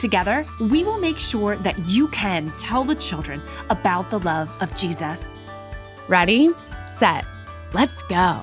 Together, we will make sure that you can tell the children about the love of Jesus. Ready, set, let's go.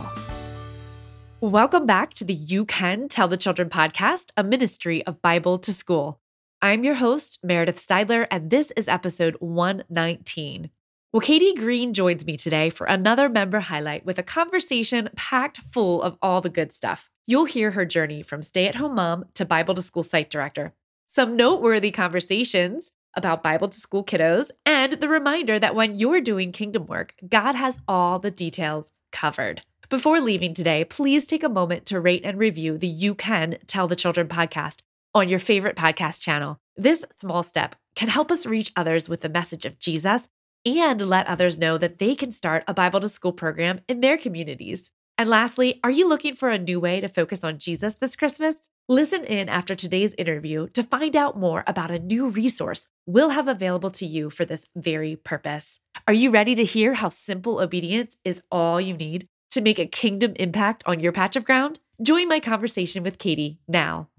Welcome back to the You Can Tell the Children podcast, a ministry of Bible to School. I'm your host, Meredith Steidler, and this is episode 119. Well, Katie Green joins me today for another member highlight with a conversation packed full of all the good stuff. You'll hear her journey from stay at home mom to Bible to School site director, some noteworthy conversations about Bible to school kiddos, and the reminder that when you're doing kingdom work, God has all the details covered. Before leaving today, please take a moment to rate and review the You Can Tell the Children podcast on your favorite podcast channel. This small step can help us reach others with the message of Jesus and let others know that they can start a Bible to school program in their communities. And lastly, are you looking for a new way to focus on Jesus this Christmas? Listen in after today's interview to find out more about a new resource we'll have available to you for this very purpose. Are you ready to hear how simple obedience is all you need to make a kingdom impact on your patch of ground? Join my conversation with Katie now.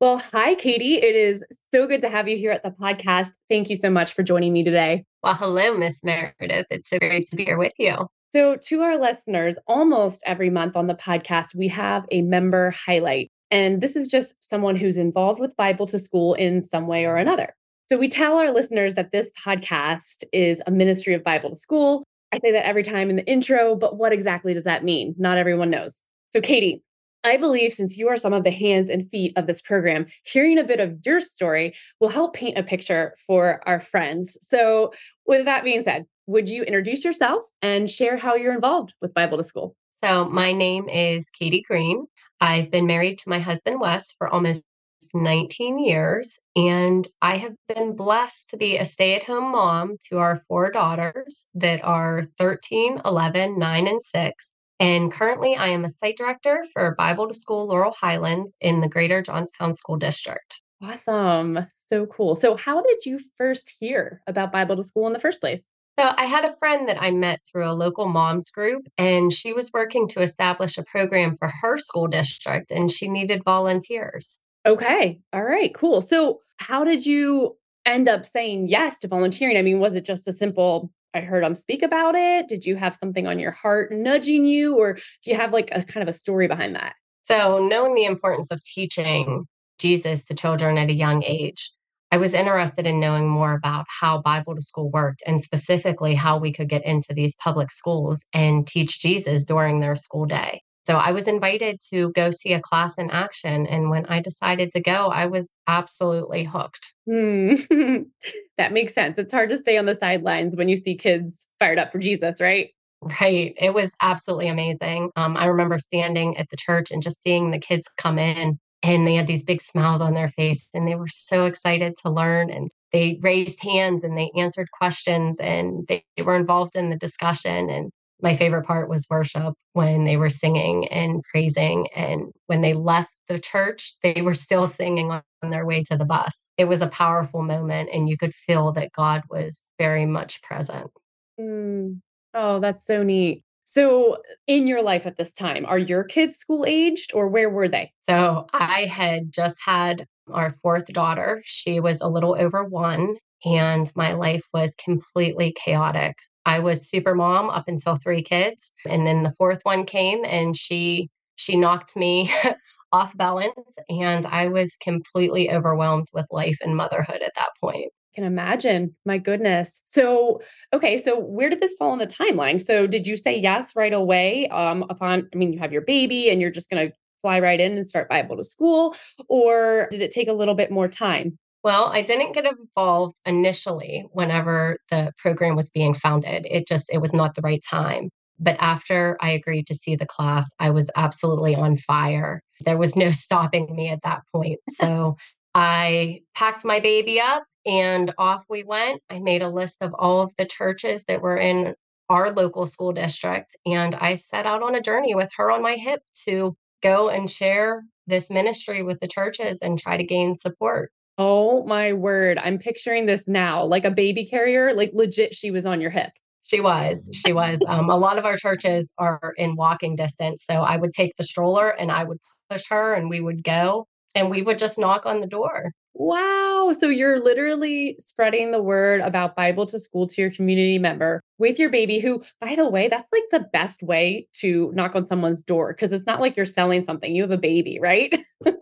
Well, hi, Katie. It is so good to have you here at the podcast. Thank you so much for joining me today. Well, hello, Miss Meredith. It's so great to be here with you. So, to our listeners, almost every month on the podcast, we have a member highlight. And this is just someone who's involved with Bible to School in some way or another. So we tell our listeners that this podcast is a ministry of Bible to School. I say that every time in the intro, but what exactly does that mean? Not everyone knows. So, Katie, I believe since you are some of the hands and feet of this program, hearing a bit of your story will help paint a picture for our friends. So, with that being said, would you introduce yourself and share how you're involved with Bible to School? So, my name is Katie Green. I've been married to my husband, Wes, for almost 19 years, and I have been blessed to be a stay at home mom to our four daughters that are 13, 11, 9, and 6. And currently, I am a site director for Bible to School Laurel Highlands in the Greater Johnstown School District. Awesome. So cool. So, how did you first hear about Bible to School in the first place? So I had a friend that I met through a local moms group, and she was working to establish a program for her school district, and she needed volunteers. Okay. All right. Cool. So, how did you end up saying yes to volunteering? I mean, was it just a simple, I heard them speak about it? Did you have something on your heart nudging you, or do you have like a kind of a story behind that? So, knowing the importance of teaching Jesus to children at a young age, I was interested in knowing more about how Bible to School worked and specifically how we could get into these public schools and teach Jesus during their school day. So I was invited to go see a class in action. And when I decided to go, I was absolutely hooked. Hmm. that makes sense. It's hard to stay on the sidelines when you see kids fired up for Jesus, right? Right. It was absolutely amazing. Um, I remember standing at the church and just seeing the kids come in and they had these big smiles on their face and they were so excited to learn and they raised hands and they answered questions and they, they were involved in the discussion and my favorite part was worship when they were singing and praising and when they left the church they were still singing on their way to the bus. It was a powerful moment and you could feel that god was very much present. Mm. oh that's so neat so, in your life at this time, are your kids school aged or where were they? So, I had just had our fourth daughter. She was a little over one, and my life was completely chaotic. I was super mom up until three kids, and then the fourth one came and she she knocked me off balance and I was completely overwhelmed with life and motherhood at that point can imagine. My goodness. So, okay, so where did this fall in the timeline? So, did you say yes right away um upon I mean, you have your baby and you're just going to fly right in and start Bible to school or did it take a little bit more time? Well, I didn't get involved initially whenever the program was being founded. It just it was not the right time. But after I agreed to see the class, I was absolutely on fire. There was no stopping me at that point. So I packed my baby up and off we went. I made a list of all of the churches that were in our local school district. And I set out on a journey with her on my hip to go and share this ministry with the churches and try to gain support. Oh my word. I'm picturing this now like a baby carrier, like legit, she was on your hip. She was. She was. Um, a lot of our churches are in walking distance. So I would take the stroller and I would push her and we would go and we would just knock on the door. Wow. So you're literally spreading the word about Bible to school to your community member with your baby, who, by the way, that's like the best way to knock on someone's door because it's not like you're selling something. You have a baby, right?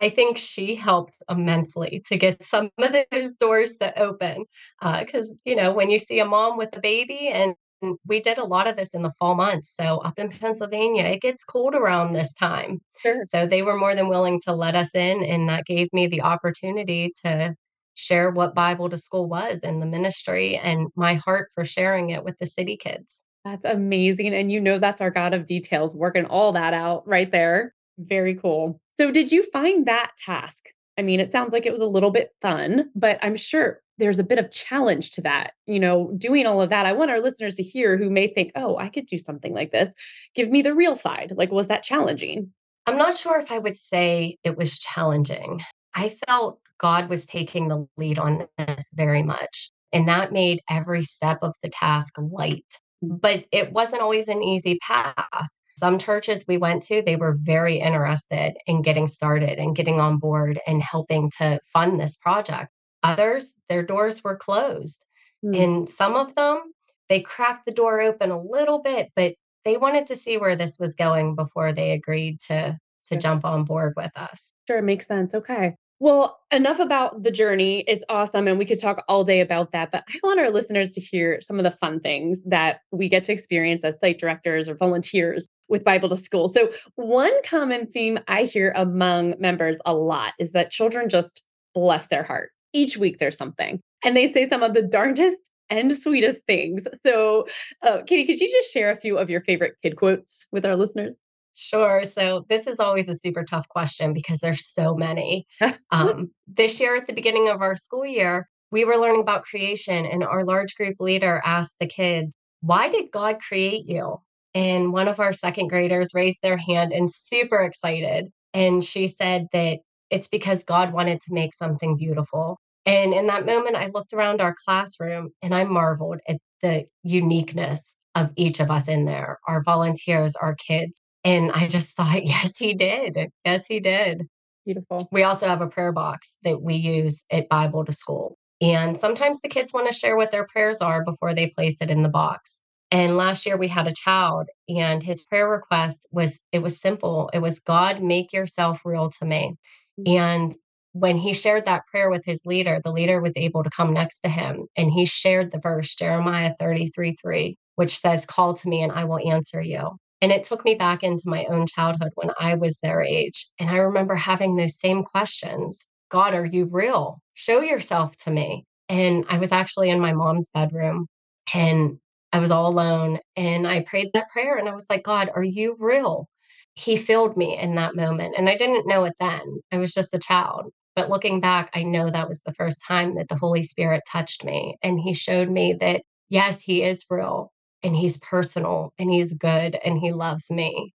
I think she helped immensely to get some of those doors to open. Because, uh, you know, when you see a mom with a baby, and Mm, we did a lot of this in the fall months. So up in Pennsylvania, it gets cold around this time. Sure. So they were more than willing to let us in. And that gave me the opportunity to share what Bible to School was in the ministry and my heart for sharing it with the city kids. That's amazing. And you know, that's our God of details working all that out right there. Very cool. So, did you find that task? I mean, it sounds like it was a little bit fun, but I'm sure there's a bit of challenge to that. You know, doing all of that. I want our listeners to hear who may think, oh, I could do something like this. Give me the real side. Like, was that challenging? I'm not sure if I would say it was challenging. I felt God was taking the lead on this very much. And that made every step of the task light. Mm. But it wasn't always an easy path. Some churches we went to, they were very interested in getting started and getting on board and helping to fund this project. Others, their doors were closed. Mm. And some of them, they cracked the door open a little bit, but they wanted to see where this was going before they agreed to to jump on board with us. Sure, makes sense. Okay. Well, enough about the journey. It's awesome. And we could talk all day about that. But I want our listeners to hear some of the fun things that we get to experience as site directors or volunteers with Bible to School. So, one common theme I hear among members a lot is that children just bless their heart. Each week there's something, and they say some of the darndest and sweetest things. So, uh, Katie, could you just share a few of your favorite kid quotes with our listeners? Sure. So this is always a super tough question because there's so many. um, this year, at the beginning of our school year, we were learning about creation, and our large group leader asked the kids, Why did God create you? And one of our second graders raised their hand and super excited. And she said that it's because God wanted to make something beautiful. And in that moment, I looked around our classroom and I marveled at the uniqueness of each of us in there our volunteers, our kids. And I just thought, yes, he did. Yes, he did. Beautiful. We also have a prayer box that we use at Bible to School. And sometimes the kids want to share what their prayers are before they place it in the box. And last year we had a child and his prayer request was it was simple. It was God make yourself real to me. Mm-hmm. And when he shared that prayer with his leader, the leader was able to come next to him and he shared the verse Jeremiah 33 3, which says, Call to me and I will answer you. And it took me back into my own childhood when I was their age. And I remember having those same questions God, are you real? Show yourself to me. And I was actually in my mom's bedroom and I was all alone. And I prayed that prayer and I was like, God, are you real? He filled me in that moment. And I didn't know it then. I was just a child. But looking back, I know that was the first time that the Holy Spirit touched me. And he showed me that, yes, he is real and he's personal and he's good and he loves me.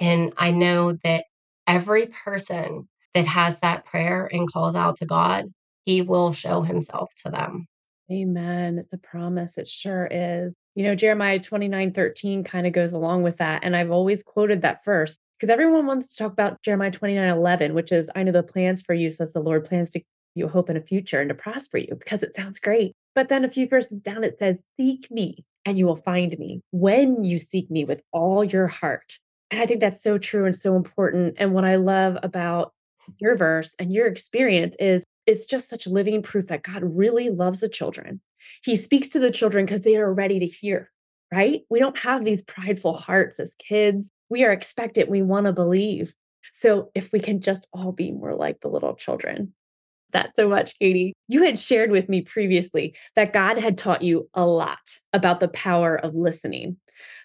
And I know that every person that has that prayer and calls out to God, he will show himself to them. Amen. It's a promise. It sure is. You know, Jeremiah 29 13 kind of goes along with that. And I've always quoted that verse because everyone wants to talk about Jeremiah 29 11, which is, I know the plans for you, says the Lord, plans to give you hope in a future and to prosper you because it sounds great. But then a few verses down, it says, Seek me and you will find me when you seek me with all your heart. And I think that's so true and so important. And what I love about your verse and your experience is it's just such living proof that God really loves the children. He speaks to the children because they are ready to hear, right? We don't have these prideful hearts as kids. We are expectant. We want to believe. So if we can just all be more like the little children, that so much, Katie. You had shared with me previously that God had taught you a lot about the power of listening.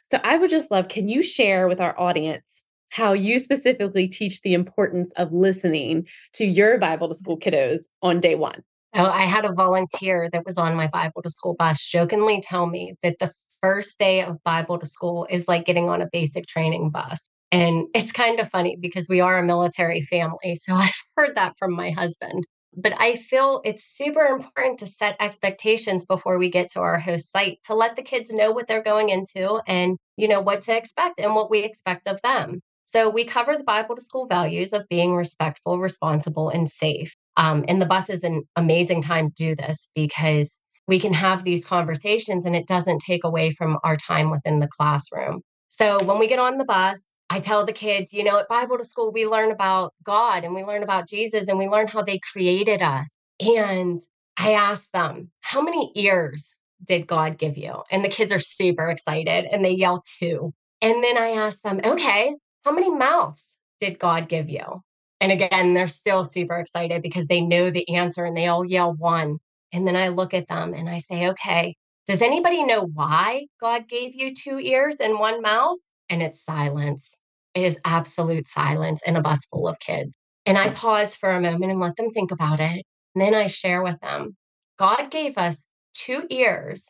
So I would just love, can you share with our audience how you specifically teach the importance of listening to your Bible to school kiddos on day one? Oh, I had a volunteer that was on my Bible to school bus jokingly tell me that the first day of Bible to school is like getting on a basic training bus. And it's kind of funny because we are a military family. So I've heard that from my husband. But I feel it's super important to set expectations before we get to our host site to let the kids know what they're going into and, you know, what to expect and what we expect of them. So we cover the Bible to school values of being respectful, responsible, and safe. Um, and the bus is an amazing time to do this because we can have these conversations and it doesn't take away from our time within the classroom. So when we get on the bus, I tell the kids, you know, at Bible to school, we learn about God and we learn about Jesus and we learn how they created us. And I ask them, how many ears did God give you? And the kids are super excited and they yell two. And then I ask them, okay, how many mouths did God give you? And again, they're still super excited because they know the answer and they all yell one. And then I look at them and I say, okay, does anybody know why God gave you two ears and one mouth? And it's silence. It is absolute silence in a bus full of kids. And I pause for a moment and let them think about it. And then I share with them God gave us two ears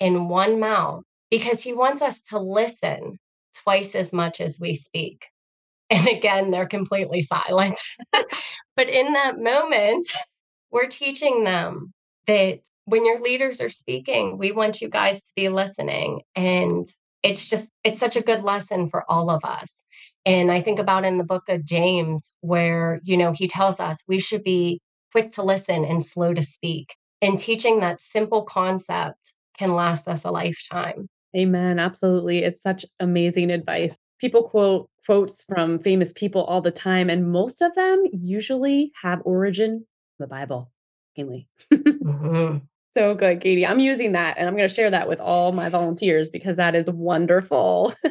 and one mouth because he wants us to listen twice as much as we speak. And again, they're completely silent. but in that moment, we're teaching them that when your leaders are speaking, we want you guys to be listening. And it's just, it's such a good lesson for all of us. And I think about in the book of James, where, you know, he tells us we should be quick to listen and slow to speak. And teaching that simple concept can last us a lifetime. Amen. Absolutely. It's such amazing advice. People quote quotes from famous people all the time, and most of them usually have origin in the Bible. Mainly. mm-hmm. So good, Katie. I'm using that and I'm going to share that with all my volunteers because that is wonderful.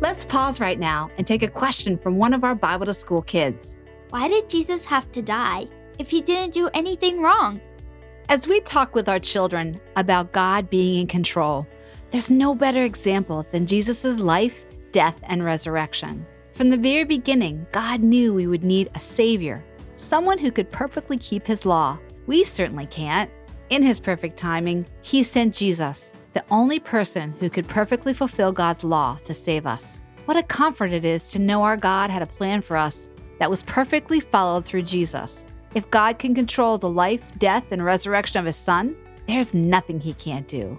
Let's pause right now and take a question from one of our Bible to School kids. Why did Jesus have to die if he didn't do anything wrong? As we talk with our children about God being in control, there's no better example than Jesus' life, death, and resurrection. From the very beginning, God knew we would need a Savior, someone who could perfectly keep His law. We certainly can't. In His perfect timing, He sent Jesus, the only person who could perfectly fulfill God's law to save us. What a comfort it is to know our God had a plan for us that was perfectly followed through Jesus. If God can control the life, death, and resurrection of his son, there's nothing he can't do.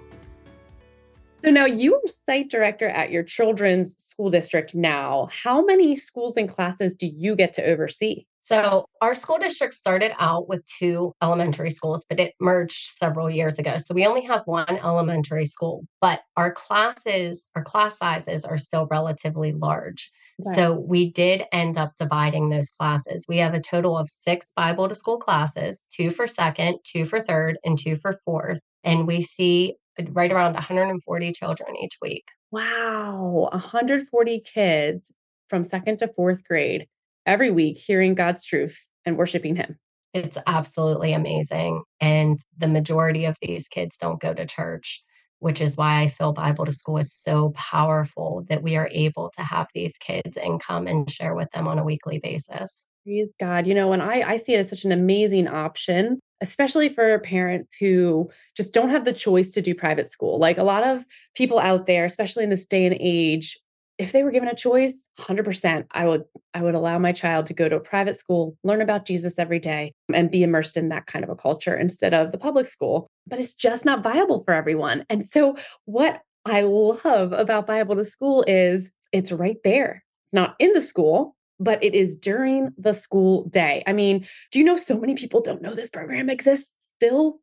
So now you are site director at your children's school district now. How many schools and classes do you get to oversee? So, our school district started out with two mm. elementary schools, but it merged several years ago. So, we only have one elementary school, but our classes, our class sizes are still relatively large. So we did end up dividing those classes. We have a total of six Bible to school classes two for second, two for third, and two for fourth. And we see right around 140 children each week. Wow, 140 kids from second to fourth grade every week hearing God's truth and worshiping Him. It's absolutely amazing. And the majority of these kids don't go to church which is why I feel Bible to School is so powerful that we are able to have these kids and come and share with them on a weekly basis. Praise God. You know, and I, I see it as such an amazing option, especially for parents who just don't have the choice to do private school. Like a lot of people out there, especially in this day and age, if they were given a choice 100% i would i would allow my child to go to a private school learn about jesus every day and be immersed in that kind of a culture instead of the public school but it's just not viable for everyone and so what i love about bible to school is it's right there. It's not in the school but it is during the school day. I mean do you know so many people don't know this program exists still?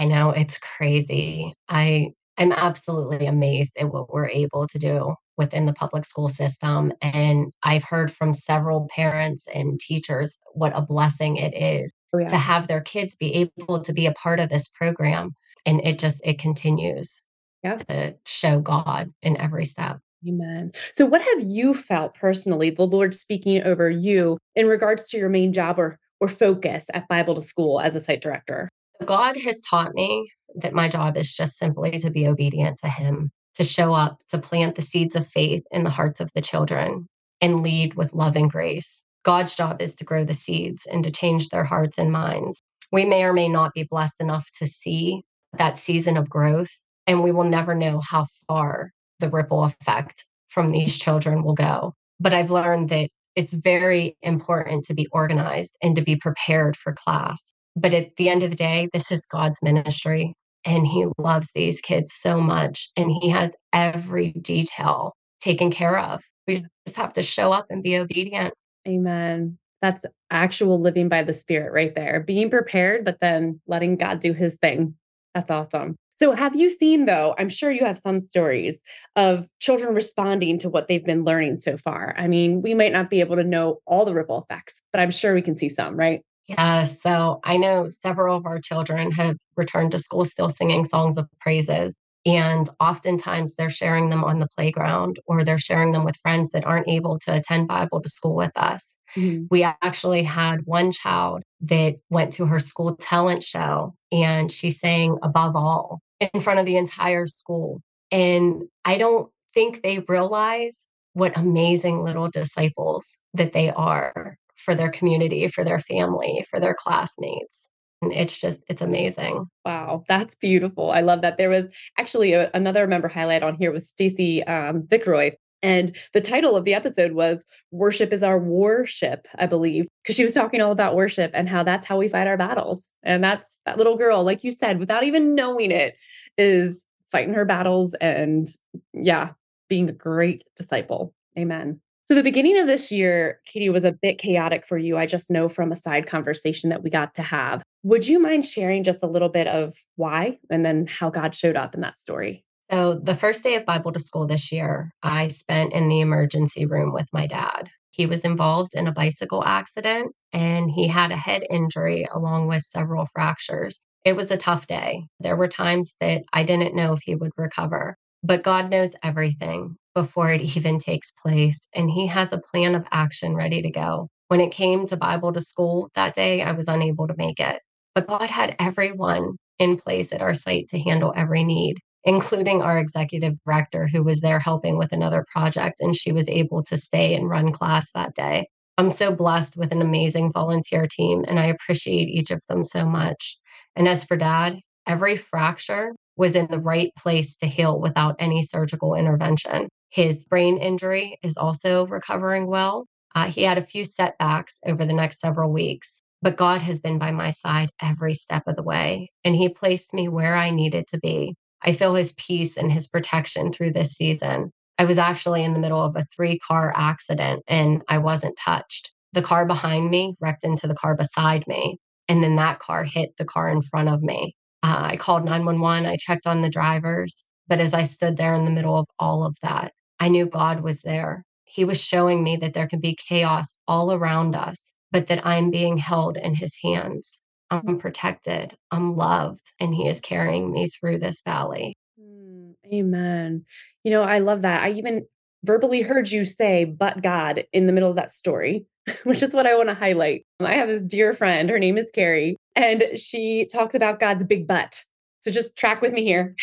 I know it's crazy. I i'm absolutely amazed at what we're able to do within the public school system. And I've heard from several parents and teachers what a blessing it is oh, yeah. to have their kids be able to be a part of this program. And it just, it continues yeah. to show God in every step. Amen. So, what have you felt personally, the Lord speaking over you in regards to your main job or, or focus at Bible to School as a site director? God has taught me that my job is just simply to be obedient to Him to show up, to plant the seeds of faith in the hearts of the children and lead with love and grace. God's job is to grow the seeds and to change their hearts and minds. We may or may not be blessed enough to see that season of growth, and we will never know how far the ripple effect from these children will go. But I've learned that it's very important to be organized and to be prepared for class. But at the end of the day, this is God's ministry and he loves these kids so much and he has every detail taken care of. We just have to show up and be obedient. Amen. That's actual living by the spirit right there. Being prepared, but then letting God do his thing. That's awesome. So, have you seen, though? I'm sure you have some stories of children responding to what they've been learning so far. I mean, we might not be able to know all the ripple effects, but I'm sure we can see some, right? Yeah. So, I know several of our children have returned to school still singing songs of praises. And oftentimes they're sharing them on the playground or they're sharing them with friends that aren't able to attend Bible to school with us. Mm-hmm. We actually had one child that went to her school talent show and she sang above all in front of the entire school. And I don't think they realize what amazing little disciples that they are for their community, for their family, for their classmates. And it's just, it's amazing. Wow, that's beautiful. I love that. There was actually a, another member highlight on here with Stacy um, Vickroy. And the title of the episode was Worship is Our Warship, I believe, because she was talking all about worship and how that's how we fight our battles. And that's that little girl, like you said, without even knowing it, is fighting her battles and, yeah, being a great disciple. Amen. So, the beginning of this year, Katie, was a bit chaotic for you. I just know from a side conversation that we got to have. Would you mind sharing just a little bit of why and then how God showed up in that story? So, the first day of Bible to school this year, I spent in the emergency room with my dad. He was involved in a bicycle accident and he had a head injury along with several fractures. It was a tough day. There were times that I didn't know if he would recover, but God knows everything before it even takes place. And He has a plan of action ready to go. When it came to Bible to school that day, I was unable to make it. But God had everyone in place at our site to handle every need, including our executive director, who was there helping with another project. And she was able to stay and run class that day. I'm so blessed with an amazing volunteer team, and I appreciate each of them so much. And as for dad, every fracture was in the right place to heal without any surgical intervention. His brain injury is also recovering well. Uh, he had a few setbacks over the next several weeks, but God has been by my side every step of the way, and He placed me where I needed to be. I feel His peace and His protection through this season. I was actually in the middle of a three car accident and I wasn't touched. The car behind me wrecked into the car beside me, and then that car hit the car in front of me. Uh, I called 911. I checked on the drivers. But as I stood there in the middle of all of that, I knew God was there. He was showing me that there can be chaos all around us, but that I'm being held in his hands. I'm protected, I'm loved, and he is carrying me through this valley. Mm, amen. You know, I love that. I even verbally heard you say, but God, in the middle of that story, which is what I want to highlight. I have this dear friend, her name is Carrie, and she talks about God's big butt. So just track with me here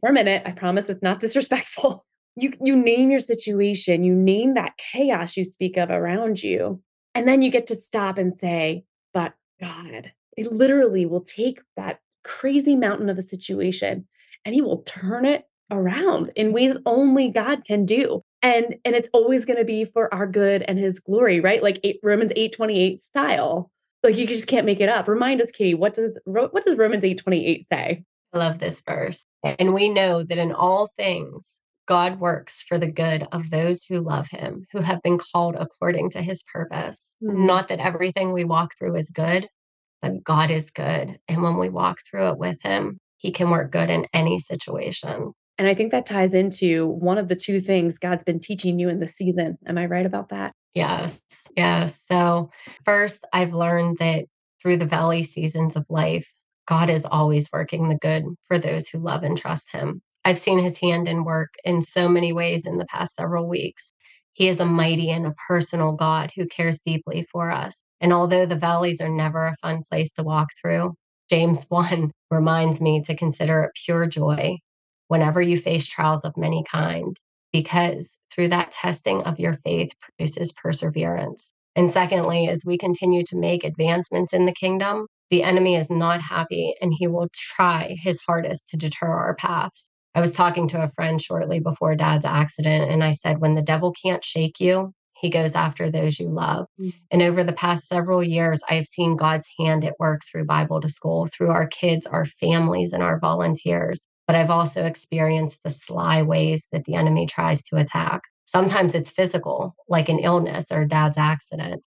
for a minute. I promise it's not disrespectful. You, you name your situation, you name that chaos you speak of around you, and then you get to stop and say, but God, it literally will take that crazy mountain of a situation and he will turn it around in ways only God can do. And and it's always going to be for our good and his glory right? Like eight, romans 8:28 style. Like you just can't make it up. Remind us katie what does what does romans 8:28 say? I love this verse. And we know that in all things god works for the good of those who love him who have been called according to his purpose mm-hmm. not that everything we walk through is good but god is good and when we walk through it with him he can work good in any situation and I think that ties into one of the two things God's been teaching you in the season. Am I right about that? Yes. Yes. So, first, I've learned that through the valley seasons of life, God is always working the good for those who love and trust Him. I've seen His hand in work in so many ways in the past several weeks. He is a mighty and a personal God who cares deeply for us. And although the valleys are never a fun place to walk through, James 1 reminds me to consider it pure joy whenever you face trials of many kind, because through that testing of your faith produces perseverance. And secondly, as we continue to make advancements in the kingdom, the enemy is not happy and he will try his hardest to deter our paths. I was talking to a friend shortly before dad's accident, and I said, When the devil can't shake you, he goes after those you love. Mm-hmm. And over the past several years, I've seen God's hand at work through Bible to School, through our kids, our families, and our volunteers. But I've also experienced the sly ways that the enemy tries to attack. Sometimes it's physical, like an illness or dad's accident,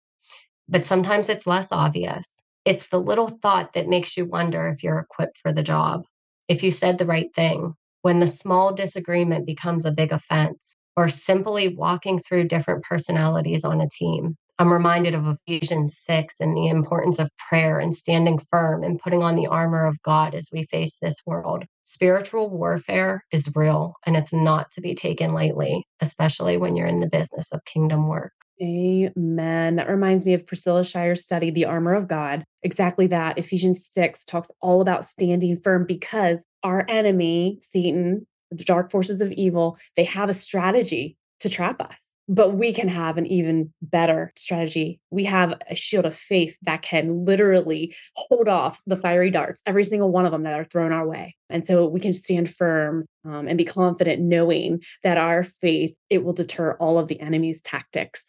but sometimes it's less obvious. It's the little thought that makes you wonder if you're equipped for the job, if you said the right thing, when the small disagreement becomes a big offense, or simply walking through different personalities on a team. I'm reminded of Ephesians 6 and the importance of prayer and standing firm and putting on the armor of God as we face this world. Spiritual warfare is real and it's not to be taken lightly, especially when you're in the business of kingdom work. Amen. That reminds me of Priscilla Shirer's study, The Armor of God. Exactly that. Ephesians 6 talks all about standing firm because our enemy, Satan, the dark forces of evil, they have a strategy to trap us but we can have an even better strategy. We have a shield of faith that can literally hold off the fiery darts, every single one of them that are thrown our way. And so we can stand firm um, and be confident knowing that our faith, it will deter all of the enemy's tactics.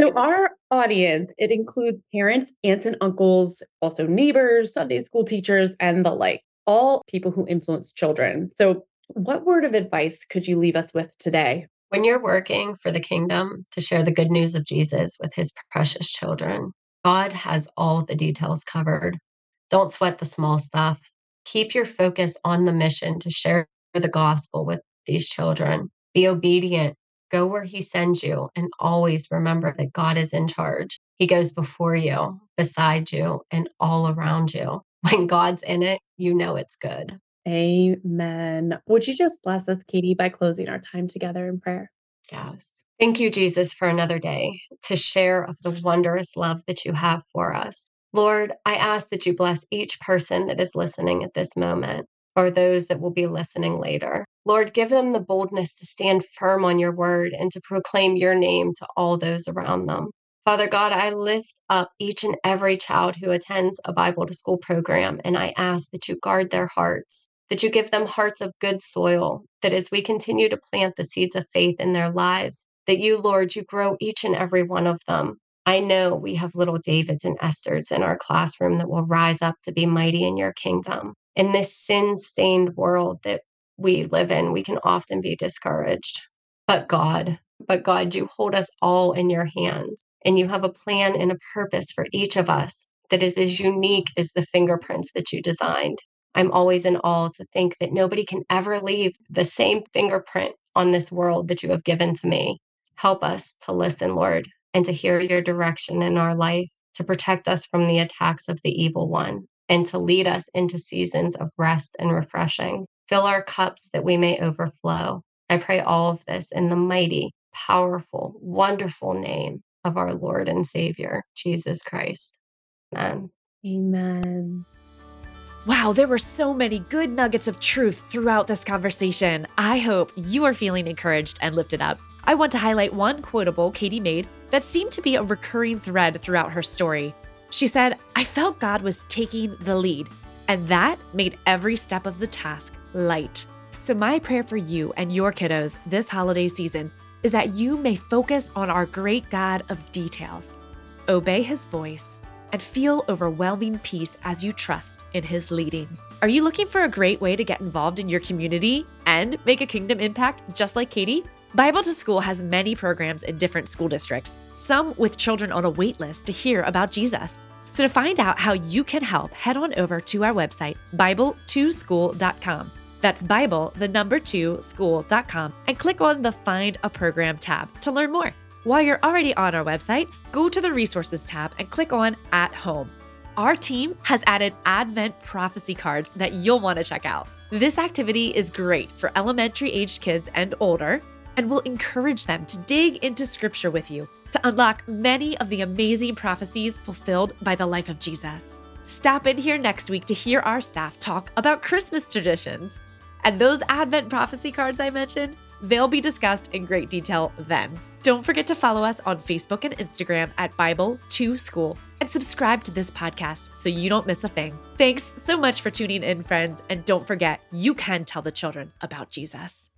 So our audience, it includes parents, aunts and uncles, also neighbors, Sunday school teachers, and the like, all people who influence children. So what word of advice could you leave us with today? When you're working for the kingdom to share the good news of Jesus with his precious children, God has all the details covered. Don't sweat the small stuff. Keep your focus on the mission to share the gospel with these children. Be obedient. Go where he sends you and always remember that God is in charge. He goes before you, beside you, and all around you. When God's in it, you know it's good. Amen. Would you just bless us, Katie, by closing our time together in prayer? Yes. Thank you, Jesus, for another day to share of the wondrous love that you have for us. Lord, I ask that you bless each person that is listening at this moment or those that will be listening later. Lord, give them the boldness to stand firm on your word and to proclaim your name to all those around them. Father God, I lift up each and every child who attends a Bible to school program, and I ask that you guard their hearts that you give them hearts of good soil, that as we continue to plant the seeds of faith in their lives, that you, Lord, you grow each and every one of them. I know we have little Davids and Esthers in our classroom that will rise up to be mighty in your kingdom. In this sin stained world that we live in, we can often be discouraged. But God, but God, you hold us all in your hands, and you have a plan and a purpose for each of us that is as unique as the fingerprints that you designed. I'm always in awe to think that nobody can ever leave the same fingerprint on this world that you have given to me. Help us to listen, Lord, and to hear your direction in our life, to protect us from the attacks of the evil one, and to lead us into seasons of rest and refreshing. Fill our cups that we may overflow. I pray all of this in the mighty, powerful, wonderful name of our Lord and Savior, Jesus Christ. Amen. Amen. Wow, there were so many good nuggets of truth throughout this conversation. I hope you are feeling encouraged and lifted up. I want to highlight one quotable Katie made that seemed to be a recurring thread throughout her story. She said, I felt God was taking the lead, and that made every step of the task light. So, my prayer for you and your kiddos this holiday season is that you may focus on our great God of details, obey his voice, and feel overwhelming peace as you trust in His leading. Are you looking for a great way to get involved in your community and make a kingdom impact just like Katie? Bible to School has many programs in different school districts, some with children on a wait list to hear about Jesus. So to find out how you can help, head on over to our website, Bible2School.com. That's Bible, the number two, school.com, and click on the Find a Program tab to learn more. While you're already on our website, go to the Resources tab and click on At Home. Our team has added Advent prophecy cards that you'll want to check out. This activity is great for elementary aged kids and older and will encourage them to dig into scripture with you to unlock many of the amazing prophecies fulfilled by the life of Jesus. Stop in here next week to hear our staff talk about Christmas traditions. And those Advent prophecy cards I mentioned, they'll be discussed in great detail then. Don't forget to follow us on Facebook and Instagram at Bible2School and subscribe to this podcast so you don't miss a thing. Thanks so much for tuning in, friends. And don't forget, you can tell the children about Jesus.